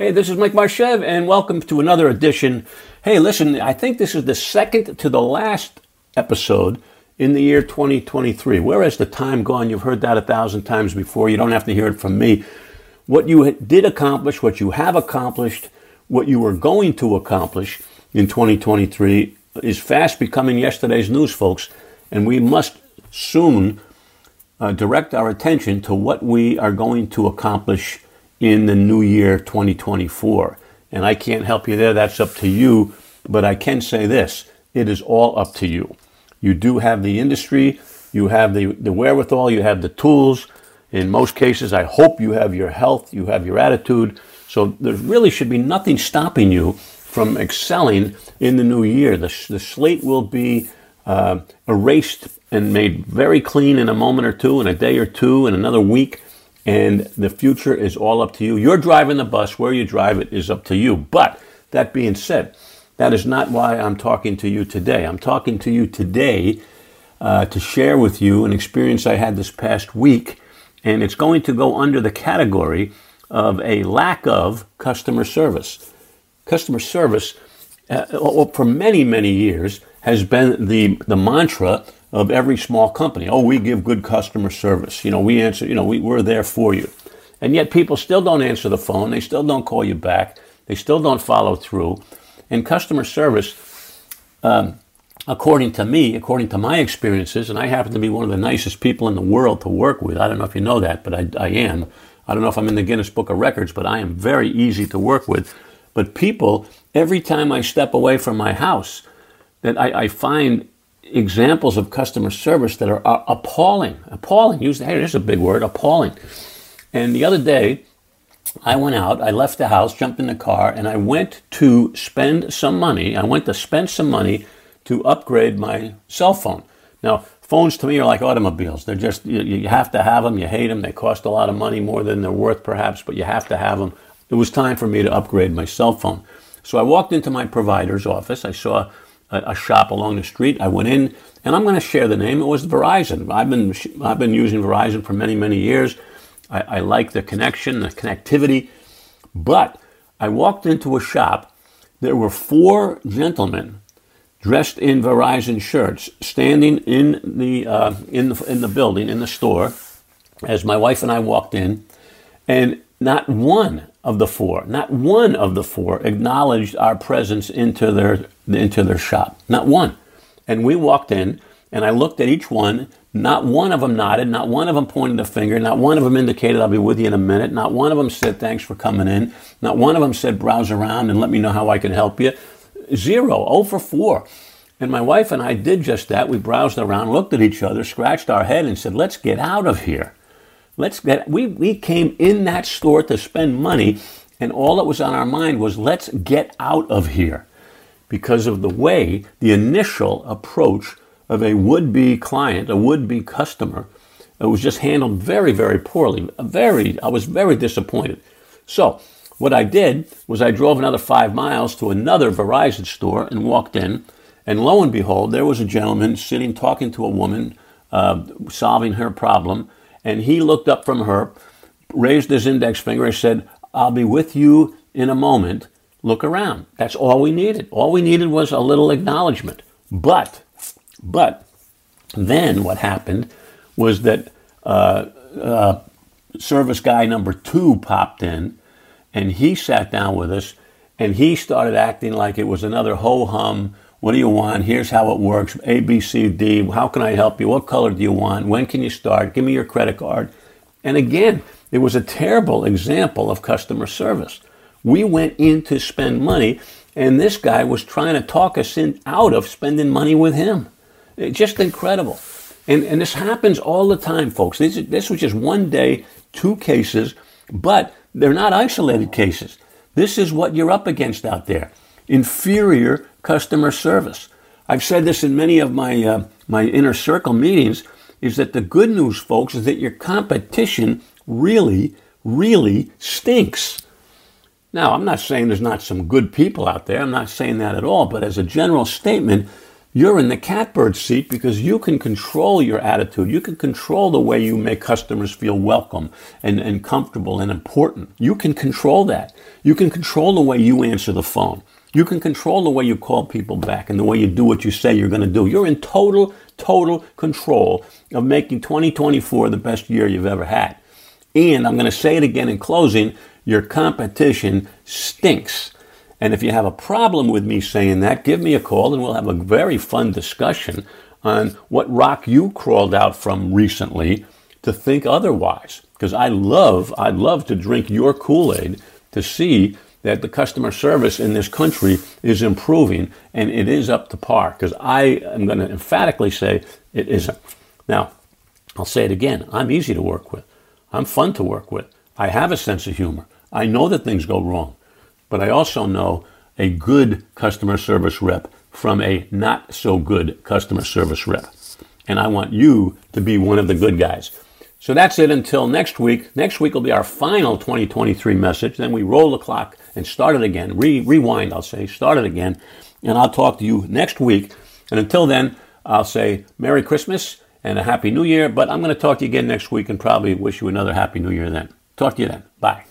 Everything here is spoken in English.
Hey, this is Mike Marchev, and welcome to another edition. Hey, listen, I think this is the second to the last episode in the year 2023. Where has the time gone? You've heard that a thousand times before. You don't have to hear it from me. What you did accomplish, what you have accomplished, what you are going to accomplish in 2023 is fast becoming yesterday's news, folks. And we must soon uh, direct our attention to what we are going to accomplish in the new year 2024. And I can't help you there, that's up to you. But I can say this it is all up to you. You do have the industry, you have the, the wherewithal, you have the tools. In most cases, I hope you have your health, you have your attitude. So there really should be nothing stopping you from excelling in the new year. The, the slate will be uh, erased and made very clean in a moment or two, in a day or two, in another week and the future is all up to you. You're driving the bus, where you drive it is up to you. But that being said, that is not why I'm talking to you today. I'm talking to you today uh, to share with you an experience I had this past week, and it's going to go under the category of a lack of customer service. Customer service, uh, for many, many years, has been the, the mantra of every small company. Oh, we give good customer service. You know, we answer, you know, we, we're there for you. And yet people still don't answer the phone. They still don't call you back. They still don't follow through. And customer service, um, according to me, according to my experiences, and I happen to be one of the nicest people in the world to work with. I don't know if you know that, but I, I am. I don't know if I'm in the Guinness Book of Records, but I am very easy to work with. But people, every time I step away from my house, that I, I find examples of customer service that are uh, appalling. Appalling. Use hey, there's a big word. Appalling. And the other day, I went out. I left the house, jumped in the car, and I went to spend some money. I went to spend some money to upgrade my cell phone. Now, phones to me are like automobiles. They're just you, you have to have them. You hate them. They cost a lot of money, more than they're worth, perhaps, but you have to have them. It was time for me to upgrade my cell phone. So I walked into my provider's office. I saw a, a shop along the street. I went in, and I'm going to share the name. It was Verizon. I've been I've been using Verizon for many many years. I, I like the connection, the connectivity, but I walked into a shop. There were four gentlemen dressed in Verizon shirts, standing in the uh, in the in the building in the store, as my wife and I walked in, and not one of the four, not one of the four acknowledged our presence into their into their shop. Not one. And we walked in, and I looked at each one. Not one of them nodded. Not one of them pointed a finger. Not one of them indicated, I'll be with you in a minute. Not one of them said, thanks for coming in. Not one of them said, browse around and let me know how I can help you. Zero. Oh for 4. And my wife and I did just that. We browsed around, looked at each other, scratched our head, and said, let's get out of here. Let's get, we, we came in that store to spend money, and all that was on our mind was, let's get out of here because of the way the initial approach of a would be client, a would be customer, it was just handled very, very poorly. Very, I was very disappointed. So, what I did was I drove another five miles to another Verizon store and walked in, and lo and behold, there was a gentleman sitting talking to a woman, uh, solving her problem, and he looked up from her, raised his index finger, and said, I'll be with you in a moment look around. That's all we needed. All we needed was a little acknowledgement. But, but then what happened was that uh, uh, service guy number two popped in and he sat down with us and he started acting like it was another ho hum. What do you want? Here's how it works A, B, C, D. How can I help you? What color do you want? When can you start? Give me your credit card. And again, it was a terrible example of customer service. We went in to spend money, and this guy was trying to talk us in, out of spending money with him. It's just incredible. And, and this happens all the time, folks. This, this was just one day, two cases, but they're not isolated cases. This is what you're up against out there inferior customer service. I've said this in many of my, uh, my inner circle meetings is that the good news, folks, is that your competition really, really stinks. Now, I'm not saying there's not some good people out there. I'm not saying that at all. But as a general statement, you're in the catbird seat because you can control your attitude. You can control the way you make customers feel welcome and, and comfortable and important. You can control that. You can control the way you answer the phone. You can control the way you call people back and the way you do what you say you're going to do. You're in total, total control of making 2024 the best year you've ever had. And I'm going to say it again in closing your competition stinks. And if you have a problem with me saying that, give me a call and we'll have a very fun discussion on what rock you crawled out from recently to think otherwise. Because I love, I'd love to drink your Kool Aid to see that the customer service in this country is improving and it is up to par. Because I am going to emphatically say it isn't. Now, I'll say it again I'm easy to work with, I'm fun to work with, I have a sense of humor. I know that things go wrong but I also know a good customer service rep from a not so good customer service rep. And I want you to be one of the good guys. So that's it until next week. Next week will be our final 2023 message. Then we roll the clock and start it again. Re- rewind, I'll say, start it again. And I'll talk to you next week. And until then, I'll say Merry Christmas and a Happy New Year. But I'm going to talk to you again next week and probably wish you another Happy New Year then. Talk to you then. Bye.